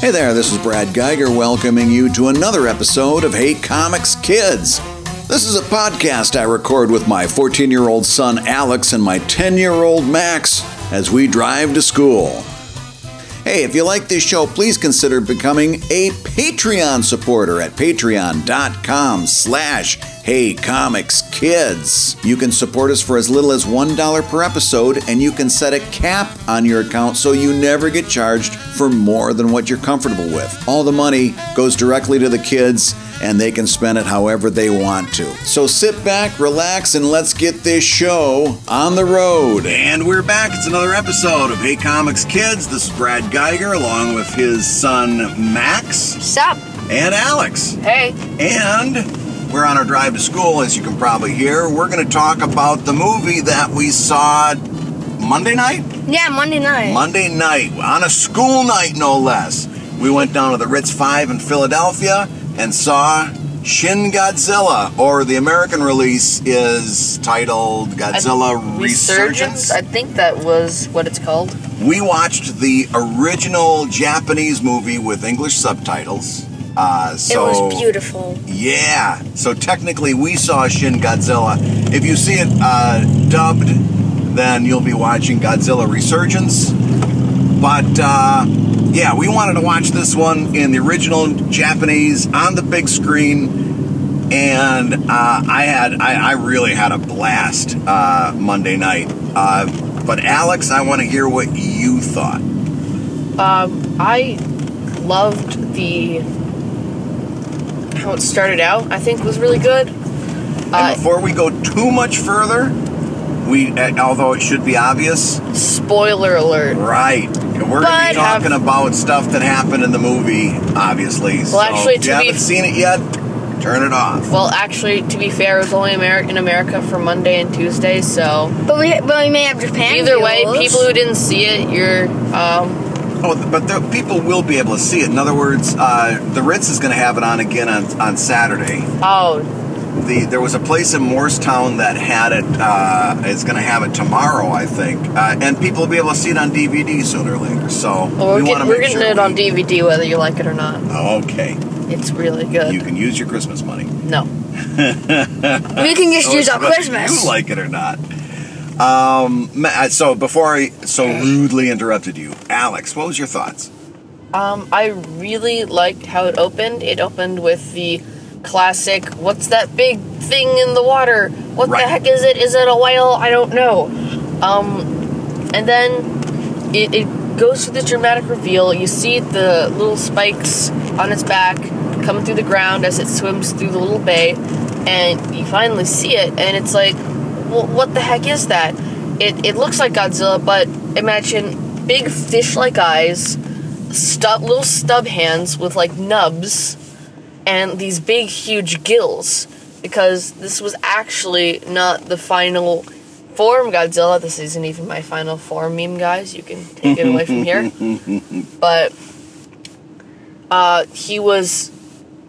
Hey there, this is Brad Guigar welcoming you to another episode of Hey Comics Kids. This is a podcast I record with my 14 year old son Alex and my 10 year old Max as we drive to school. Hey, if you like this show, please consider becoming a Patreon supporter at patreon.com slash Hey Comics Kids. You can support us for as little as $1 per episode, and you can set a cap on your account so you never get charged for more than what you're comfortable with. All the money goes directly to the kids, and they can spend it however they want to. So sit back, relax, and let's get this show on the road. And we're back. It's another episode of Hey Comics Kids. This is Brad Guigar along with his son Max Sup? and Alex. Hey. And we're on our drive to school, as you can probably hear. We're going to talk about the movie that we saw Monday night? Yeah, Monday night. Monday night, on a school night, no less. We went down to the Ritz 5 in Philadelphia and saw Shin Godzilla, or the American release is titled Godzilla Resurgence. I think that was what it's called. We watched the original Japanese movie with English subtitles. Uh, so it was beautiful. Yeah. So technically, we saw Shin Godzilla. If you see it uh, dubbed, then you'll be watching Godzilla Resurgence. But uh, yeah, we wanted to watch this one in the original Japanese on the big screen, and uh, I had I, I really had a blast uh, Monday night. Uh, but Alex, I want to hear what you thought. Um, I loved the how it started out. I think was really good. And Uh, before we go too much further, we uh, although it should be obvious, spoiler alert. Right. And we're going to be talking have- about stuff that happened in the movie, obviously. so actually, if you to be- haven't seen it yet, turn it off. Well, actually, to be fair, it was only Ameri- in America for Monday and Tuesday. So But we, but we may have Japan. either way, people who didn't see it, you're um, Oh, but the, people will be able to see it. In other words, uh, the Ritz is going to have it on again on, on Saturday. oh The there was a place in Morristown that had it. Uh, is going to have it tomorrow, I think, uh, and people will be able to see it on DVD sooner or later. So well, we're, we get, we're getting sure it on DVD whether you like it or not. Okay, It's really good. you can use your Christmas money. no. we can just Oh, use our Christmas. You like it or not. Um, so before I so rudely interrupted you, Alex, what was your thoughts? Um, I really liked how it opened. It opened with the classic, what's that big thing in the water? What Right. the heck is it? Is it a whale? I don't know. Um, and then it, it goes through this dramatic reveal. You see the little spikes on its back coming through the ground as it swims through the little bay, and you finally see it, and it's like, well, what the heck is that? It, it looks like Godzilla, but imagine big fish like eyes stub, little stub hands with like nubs and these big huge gills because this was actually not the final form Godzilla. This isn't even my final form meme, guys. You can take it away from here. But uh, he was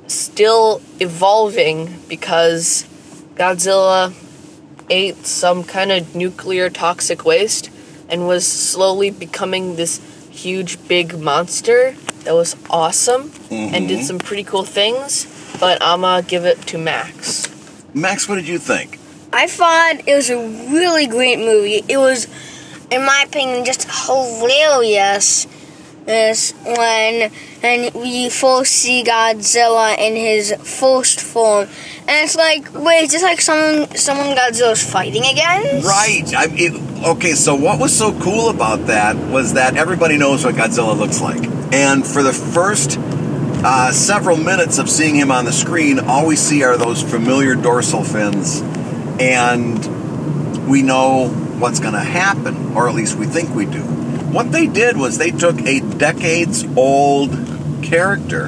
still evolving because Godzilla ate some kind of nuclear toxic waste and was slowly becoming this huge big monster that was awesome and did mm-hmm. some pretty cool things. But I'ma give it to Max. Max, what did you think? I thought it was a really great movie. It was, in my opinion, just hilarious. This when and we first see Godzilla in his first form, and it's like, wait, is this like someone someone Godzilla's fighting against? Right. I, it, okay, so what was so cool about that was that everybody knows what Godzilla looks like, and for the first uh, several minutes of seeing him on the screen, all we see are those familiar dorsal fins, and we know what's going to happen, or at least we think we do. What they did was they took a decades old character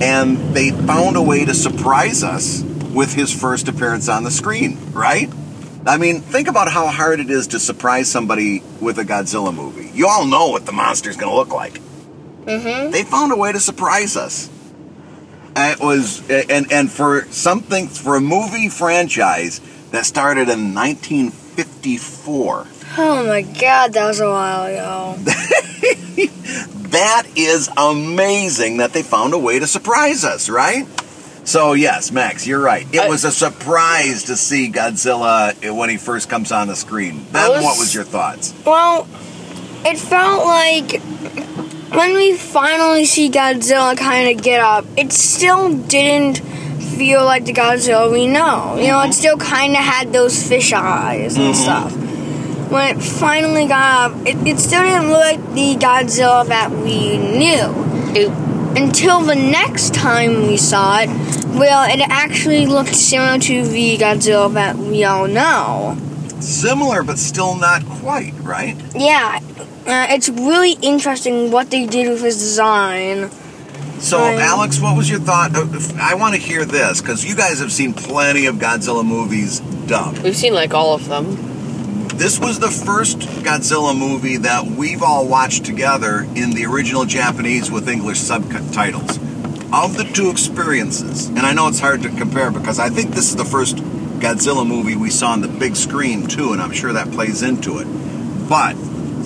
and they found a way to surprise us with his first appearance on the screen, right? I mean, think about how hard it is to surprise somebody with a Godzilla movie. You all know what the monster's to look like. Mm-hmm. They found a way to surprise us. It was and and for something for a movie franchise that started in 1954. Oh my god, that was a while ago. that is amazing that they found a way to surprise us, right? So yes, Max, you're right. It I- was a surprise to see Godzilla when he first comes on the screen. Then was- what was your thoughts? Well, it felt like when we finally see Godzilla kind of get up, it still didn't feel like the Godzilla we know. You know, it mm-hmm. still kind of had those fish eyes and mm-hmm. stuff. When it finally got up, it, it still didn't look like the Godzilla that we knew. It, Until the next time we saw it, well, it actually looked similar to the Godzilla that we all know. Similar, but still not quite, right? Yeah, uh, it's really interesting what they did with his design. So, Right. Alex, what was your thought? Uh, I want to hear this because you guys have seen plenty of Godzilla movies dubbed. we've seen like all of them. This was the first Godzilla movie that we've all watched together in the original Japanese with English subtitles. Of the two experiences, and I know it's hard to compare because I think this is the first Godzilla movie we saw on the big screen too, and I'm sure that plays into it. But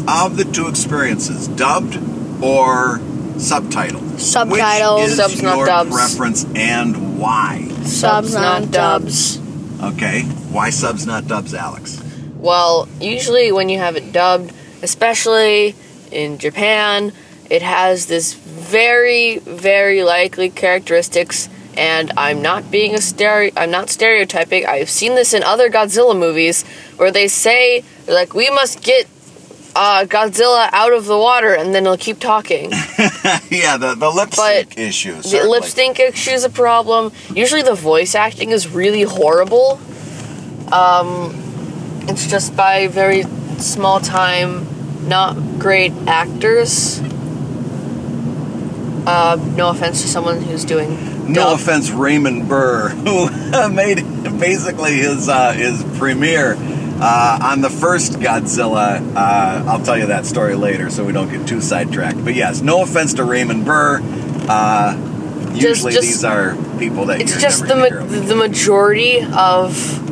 of the two experiences, dubbed or subtitled, Subtitles. which is Subs, not your dubs. preference and why? Subs, not dubs. Okay, why subs not dubs, Alex? Well, usually when you have it dubbed, especially in Japan, it has this very, very likely characteristics. And I'm not being a stereo. I'm not stereotyping. I've seen this in other Godzilla movies where they say like, "We must get uh, Godzilla out of the water," and then they'll keep talking. yeah, the, the lip sync issue. The lip sync issue is a problem. Usually, the voice acting is really horrible. Um, it's just by very small time, not great actors. Uh, no offense to someone who's doing No dub. offense, Raymond Burr, who made basically his uh, his premiere uh, on the first Godzilla. Uh, I'll tell you that story later, so we don't get too sidetracked. But yes, no offense to Raymond Burr. Uh, usually, just- these are people that It's just the ma- the majority of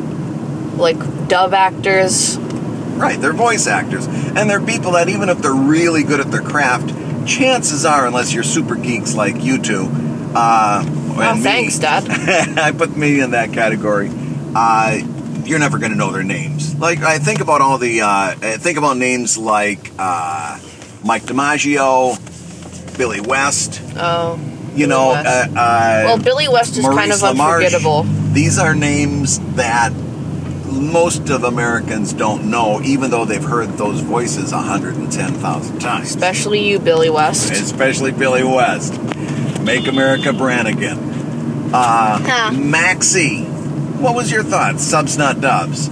like dub actors. Right, they're voice actors, and they're people that even if they're really good at their craft, chances are, unless you're super geeks like you two, uh, Oh, and me, thanks, Dad. I put me in that category. Uh, you're never going to know their names. Like I think about all the, uh, think about names like uh, Mike DiMaggio, Billy West. Oh, You Billy know, West. uh, uh, well, Billy West is kind of Maurice LaMarche. unforgettable. These are names that most of Americans don't know, even though they've heard those voices 110,000 times. Especially you, Billy West. Especially Billy West. Make America Brannigan. Uh, Huh. Maxie, what was your thoughts? Subs, not dubs.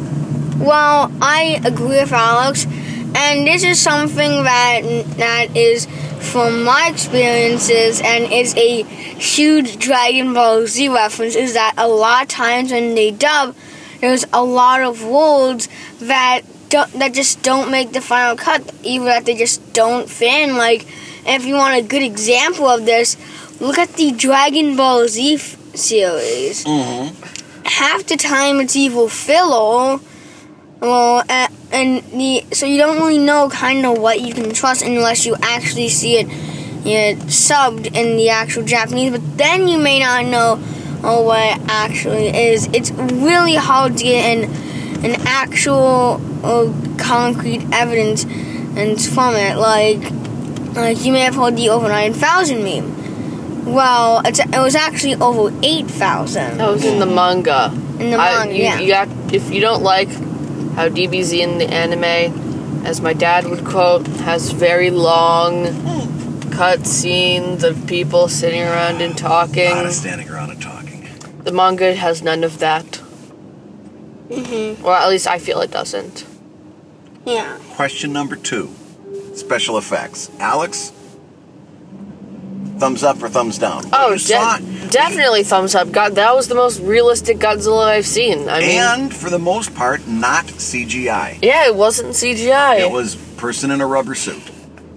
Well, I agree with Alex, and this is something that that is from my experiences, and is a huge Dragon Ball Z reference. Is that a lot of times when they dub, there's a lot of words that don't, that just don't make the final cut, even that they just don't fit in. Like, if you want a good example of this, look at the Dragon Ball Z f- series. Mm-hmm. Half the time it's evil filler. Well, uh, and the so you don't really know kind of what you can trust unless you actually see it, you know, subbed in the actual Japanese. But then you may not know oh, what it actually is. It's really hard to get an an actual uh, concrete evidence and from it. Like like you may have heard the over nine thousand meme. Well, it's, it was actually over eight thousand That was in the manga. in the I- manga. you, yeah. you have, if you don't like how DBZ in the anime, as my dad would quote, has very long cut scenes of people sitting around and A lot of standing around and talking. The manga has none of that. Mm-hmm. Or at least I feel it doesn't. Yeah. Question number two special effects. Alex? Thumbs up or thumbs down? Oh, de- definitely thumbs up. God, that was the most realistic Godzilla I've seen. I mean, and for the most part, not CGI. yeah, it wasn't CGI. It was person in a rubber suit.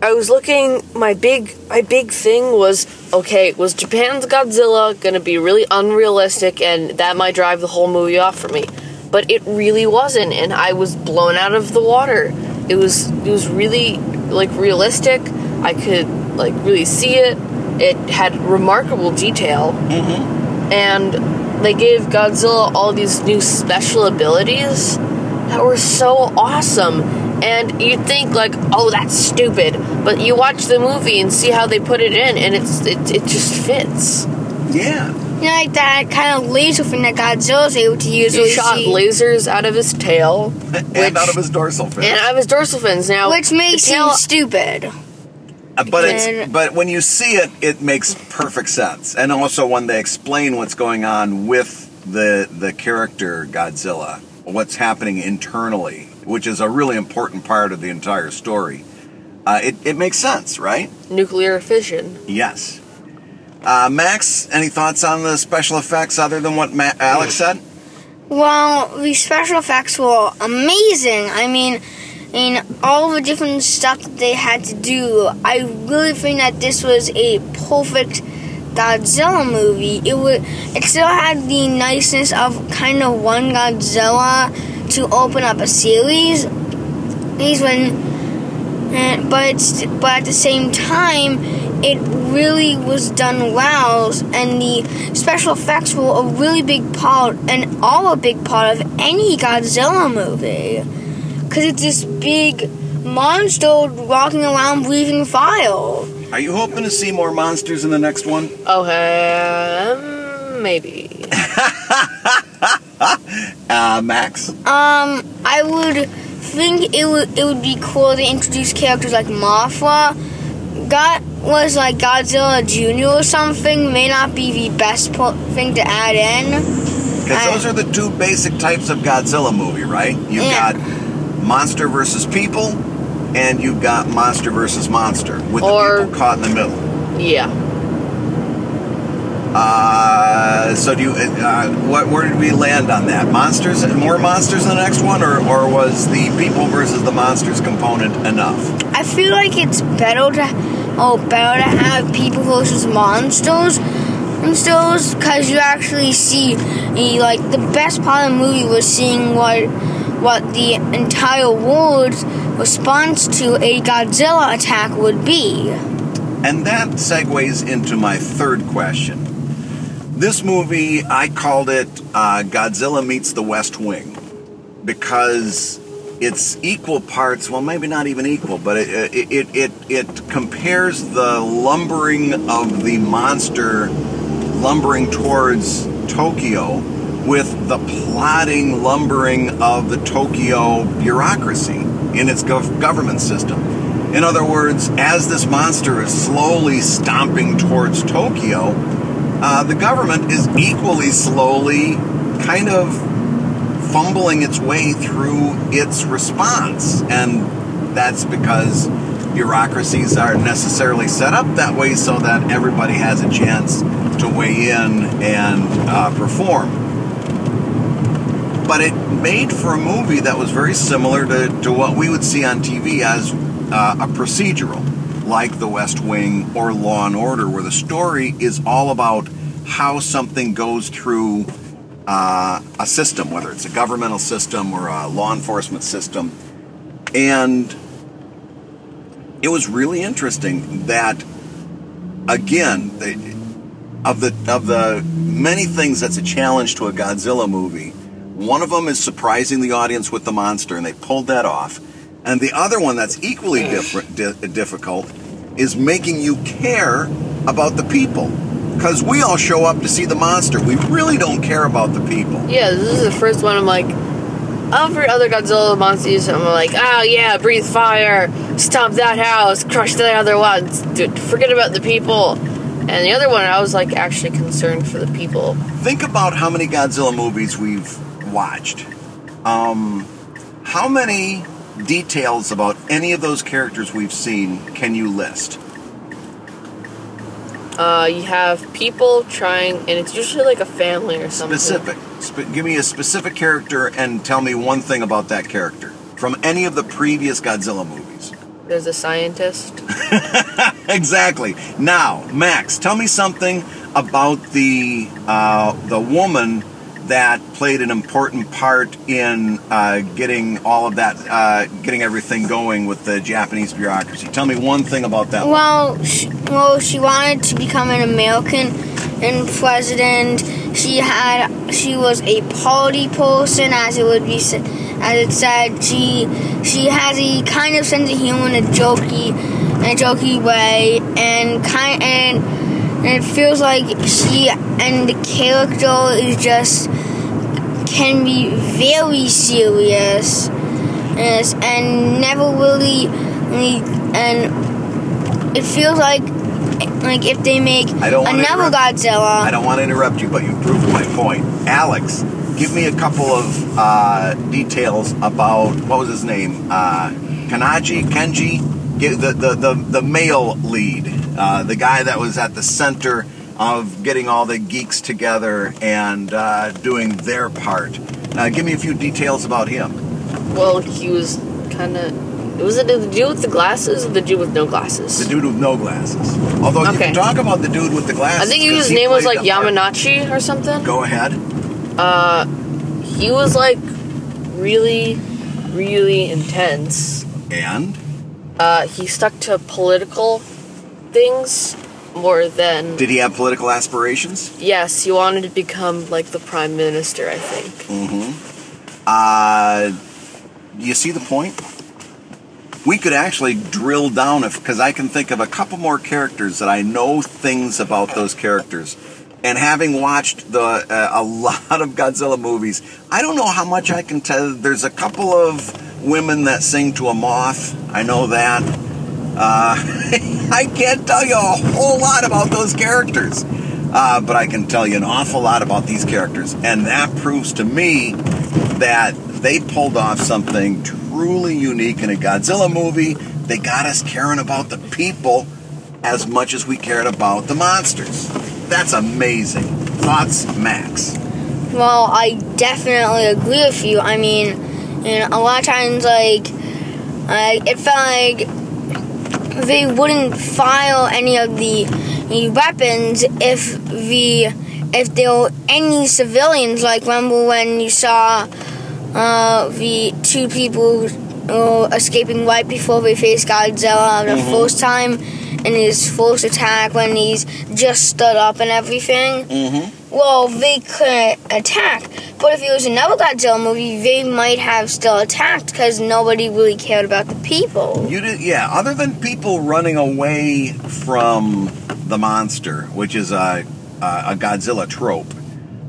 I was looking. My big, my big thing was okay. Was Japan's Godzilla gonna be really unrealistic, and that might drive the whole movie off for me? But it really wasn't, and I was blown out of the water. It was, it was really like realistic. I could like really see it. It had remarkable detail, Mm-hmm. and they gave Godzilla all these new special abilities that were so awesome. And you'd think like, oh, that's stupid, but you watch the movie and see how they put it in, and it's it, it just fits. Yeah. You know, like that kind of laser thing that Godzilla's able to use. where He shot see- lasers out of his tail and Which- out of his dorsal fin. and out of his dorsal fins. Now, which may the seem tail- stupid. Uh, but it's but when you see it, it makes perfect sense. And also when they explain what's going on with the the character Godzilla, what's happening internally, which is a really important part of the entire story, uh, it it makes sense, right? nuclear fission. Yes. Uh, Max, any thoughts on the special effects other than what Ma- Alex said? Well, the special effects were amazing. I mean, I mean, all the different stuff that they had to do. I really think that this was a perfect Godzilla movie. It would, it still had the niceness of kind of one Godzilla to open up a series. These when, and, but but at the same time, it really was done well, and the special effects were a really big part, and all a big part of any Godzilla movie. Because it's this big monster walking around breathing fire. Are you hoping to see more monsters in the next one? Oh, um, maybe. Uh, Max? Um, I would think it would it would be cool to introduce characters like Mothra. God was like Godzilla Junior or something. May not be the best po- thing to add in. Because those are the two basic types of Godzilla movie, right? You've Yeah. got monster versus people, and you've got monster versus monster, with Or- the people caught in the middle. Yeah. Uh, so do you? Uh, what? Where did we land on that? Monsters, more monsters in the next one, or or was the people versus the monsters component enough? I feel like it's better to oh better to have people versus monsters monsters because you actually see the, like the best part of the movie was seeing what what the entire world's response to a Godzilla attack would be. And that segues into my third question. This movie, I called it uh, Godzilla Meets the West Wing because it's equal parts, well, maybe not even equal, but it, it, it, it, compares the lumbering of the monster lumbering towards Tokyo with the plodding lumbering of the Tokyo bureaucracy in its gov- government system. In other words, as this monster is slowly stomping towards Tokyo, uh, the government is equally slowly kind of fumbling its way through its response. And that's because bureaucracies aren't necessarily set up that way so that everybody has a chance to weigh in and uh, perform. But it made for a movie that was very similar to, to what we would see on TV as uh, a procedural, like The West Wing or Law and Order, where the story is all about how something goes through uh, a system, whether it's a governmental system or a law enforcement system. And it was really interesting that, again, the, of the of the many things that's a challenge to a Godzilla movie, one of them is surprising the audience with the monster, and they pulled that off. And the other one that's equally different, di- difficult is making you care about the people. Because we all show up to see the monster. We really don't care about the people. Yeah, this is the first one I'm like, every other Godzilla monsters, I'm like, oh yeah, breathe fire, stomp that house, crush that other one, Dude, forget about the people. And the other one, I was like actually concerned for the people. Think about how many Godzilla movies we've watched. Um, how many details about any of those characters we've seen can you list? Uh, you have people trying, and it's usually like a family or something. Specific. Sp- give me a specific character and tell me one thing about that character from any of the previous Godzilla movies. There's a scientist. exactly. Now, Max, tell me something about the uh, the woman that played an important part in uh, getting all of that, uh, getting everything going with the Japanese bureaucracy. Tell me one thing about that. Well, she, well, she wanted to become an American and president. She had, she was a party person, as it would be, as it said. She, she has a kind of sense of humor in a jokey, in a jokey way, and kind and, and it feels like she and the character is just can be very serious, yes, and never really, and it feels like like if they make I don't wanna another Godzilla. I don't want to interrupt you, but you proved my point. Alex, give me a couple of uh, details about what was his name? Uh, Kanaji, Kenji, the, the, the, the male lead, uh, the guy that was at the center of getting all the geeks together and uh, doing their part. Uh, give me a few details about him. Well, he was kind of. Was it the dude with the glasses or the dude with no glasses? The dude with no glasses. Although you Okay. can talk about the dude with the glasses. I think his name was like the part. Yamanachi or something. Go ahead. Uh, he was like really, really intense. And Uh, he stuck to political things more than. did he have political aspirations? Yes, he wanted to become like the prime minister. I think. Uh, you see the point? We could actually drill down if because I can think of a couple more characters that I know things about those characters. And having watched the uh, a lot of Godzilla movies, I don't know how much I can tell. There's a couple of women that sing to a moth. I know that. Uh, I can't tell you a whole lot about those characters, uh, but I can tell you an awful lot about these characters, and that proves to me that they pulled off something truly unique in a Godzilla movie. They got us caring about the people as much as we cared about the monsters. That's amazing. Thoughts, Max? Well, I definitely agree with you. I mean, you know, a lot of times, like, uh, it felt like they wouldn't file any of the, weapons if the if there were any civilians. Like, remember when you saw uh, the two people uh, escaping right before they faced Godzilla the first time in his first attack when he's just stood up and everything? Mm-hmm. Well, they couldn't attack. But if it was another Godzilla movie, they might have still attacked because nobody really cared about the people. You did, yeah. Other than people running away from the monster, which is a a, Godzilla trope,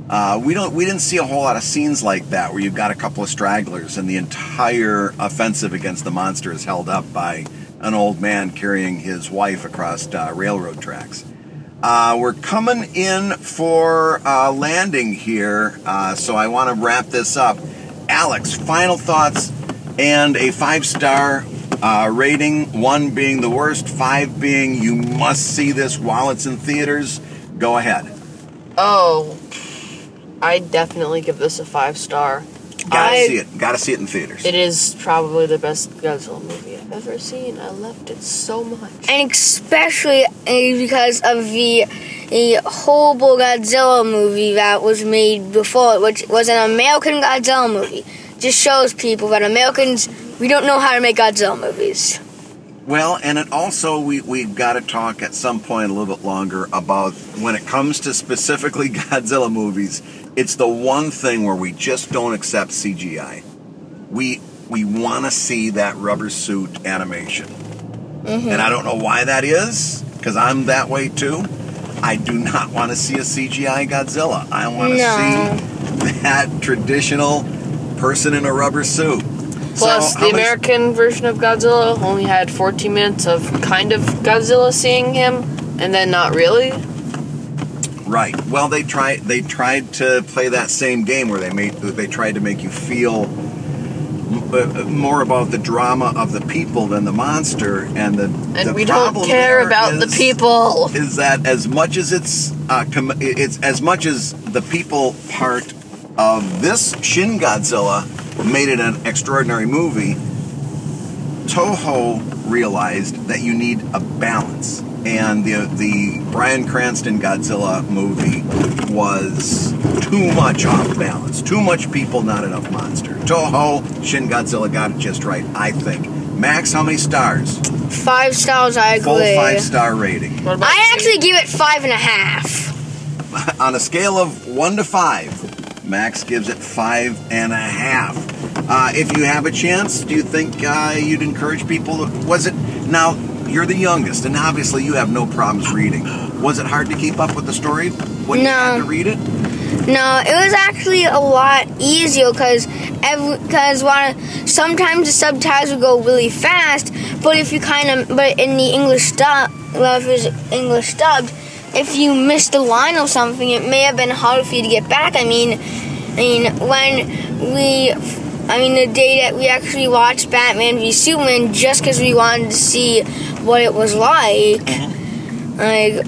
uh, we don't we didn't see a whole lot of scenes like that where you've got a couple of stragglers and the entire offensive against the monster is held up by an old man carrying his wife across uh, railroad tracks. Uh, we're coming in for uh, landing here, uh, so I want to wrap this up. Alex, final thoughts and a five star uh, rating. One being the worst, five being you must see this while it's in theaters. Go ahead. Oh, I definitely give this a five star. Gotta I- see it. Gotta see it in theaters. It is probably the best Godzilla movie I've ever seen. I loved it so much. And especially uh, because of the, the horrible Godzilla movie that was made before, which was an American Godzilla movie. Just shows people that Americans, we don't know how to make Godzilla movies. Well, and it also we we've got to talk at some point a little bit longer about when it comes to specifically Godzilla movies. It's the one thing where we just don't accept CGI. We we want to see that rubber suit animation, mm-hmm. and I don't know why that is because I'm that way too. I do not want to see a CGI Godzilla. I want to No. see that traditional person in a rubber suit. Plus, So, the American version of Godzilla only had 14 minutes of kind of Godzilla seeing him, and then not really. Right. Well, they tried. They tried to play that same game where they made. They tried to make you feel uh, more about the drama of the people than the monster, and the And the we don't care about the people. Is that as much as it's uh, com- it's as much as the people part of this Shin Godzilla made it an extraordinary movie. Toho realized that you need a balance. And the the Bryan Cranston Godzilla movie was too much off balance. Too much people, not enough monster. Toho Shin Godzilla got it just right, I think. Max, how many stars? Five stars, I agree. Full five star rating. I actually give it five and a half. On a scale of one to five, Max gives it five and a half. Uh, if you have a chance, do you think uh, you'd encourage people? Was it now? You're the youngest, and obviously you have no problems reading. Was it hard to keep up with the story when you No. had to read it? No, it was actually a lot easier because because sometimes the subtitles would go really fast, but if you kind of but in the English dub, well, if it was English dubbed, if you missed a line or something, it may have been hard for you to get back. I mean, I mean when we. I mean, the day that we actually watched Batman v Superman, just because we wanted to see what it was like, mm-hmm. like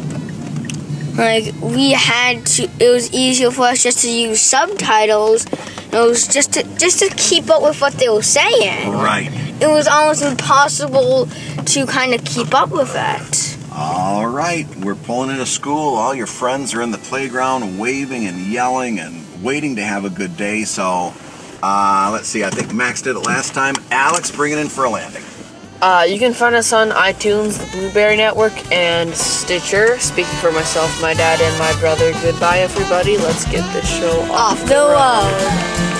like we had to it was easier for us just to use subtitles it was just to just to keep up with what they were saying Right. it was almost impossible to kind of keep up with that All right, we're pulling into school. All your friends are in the playground waving and yelling and waiting to have a good day. So, uh, let's see. I think Max did it last time. Alex, bring it in for a landing. Uh, you can find us on iTunes, the Blueberry Network, and Stitcher. Speaking for myself, my dad, and my brother, goodbye, everybody. Let's get this show off, off the road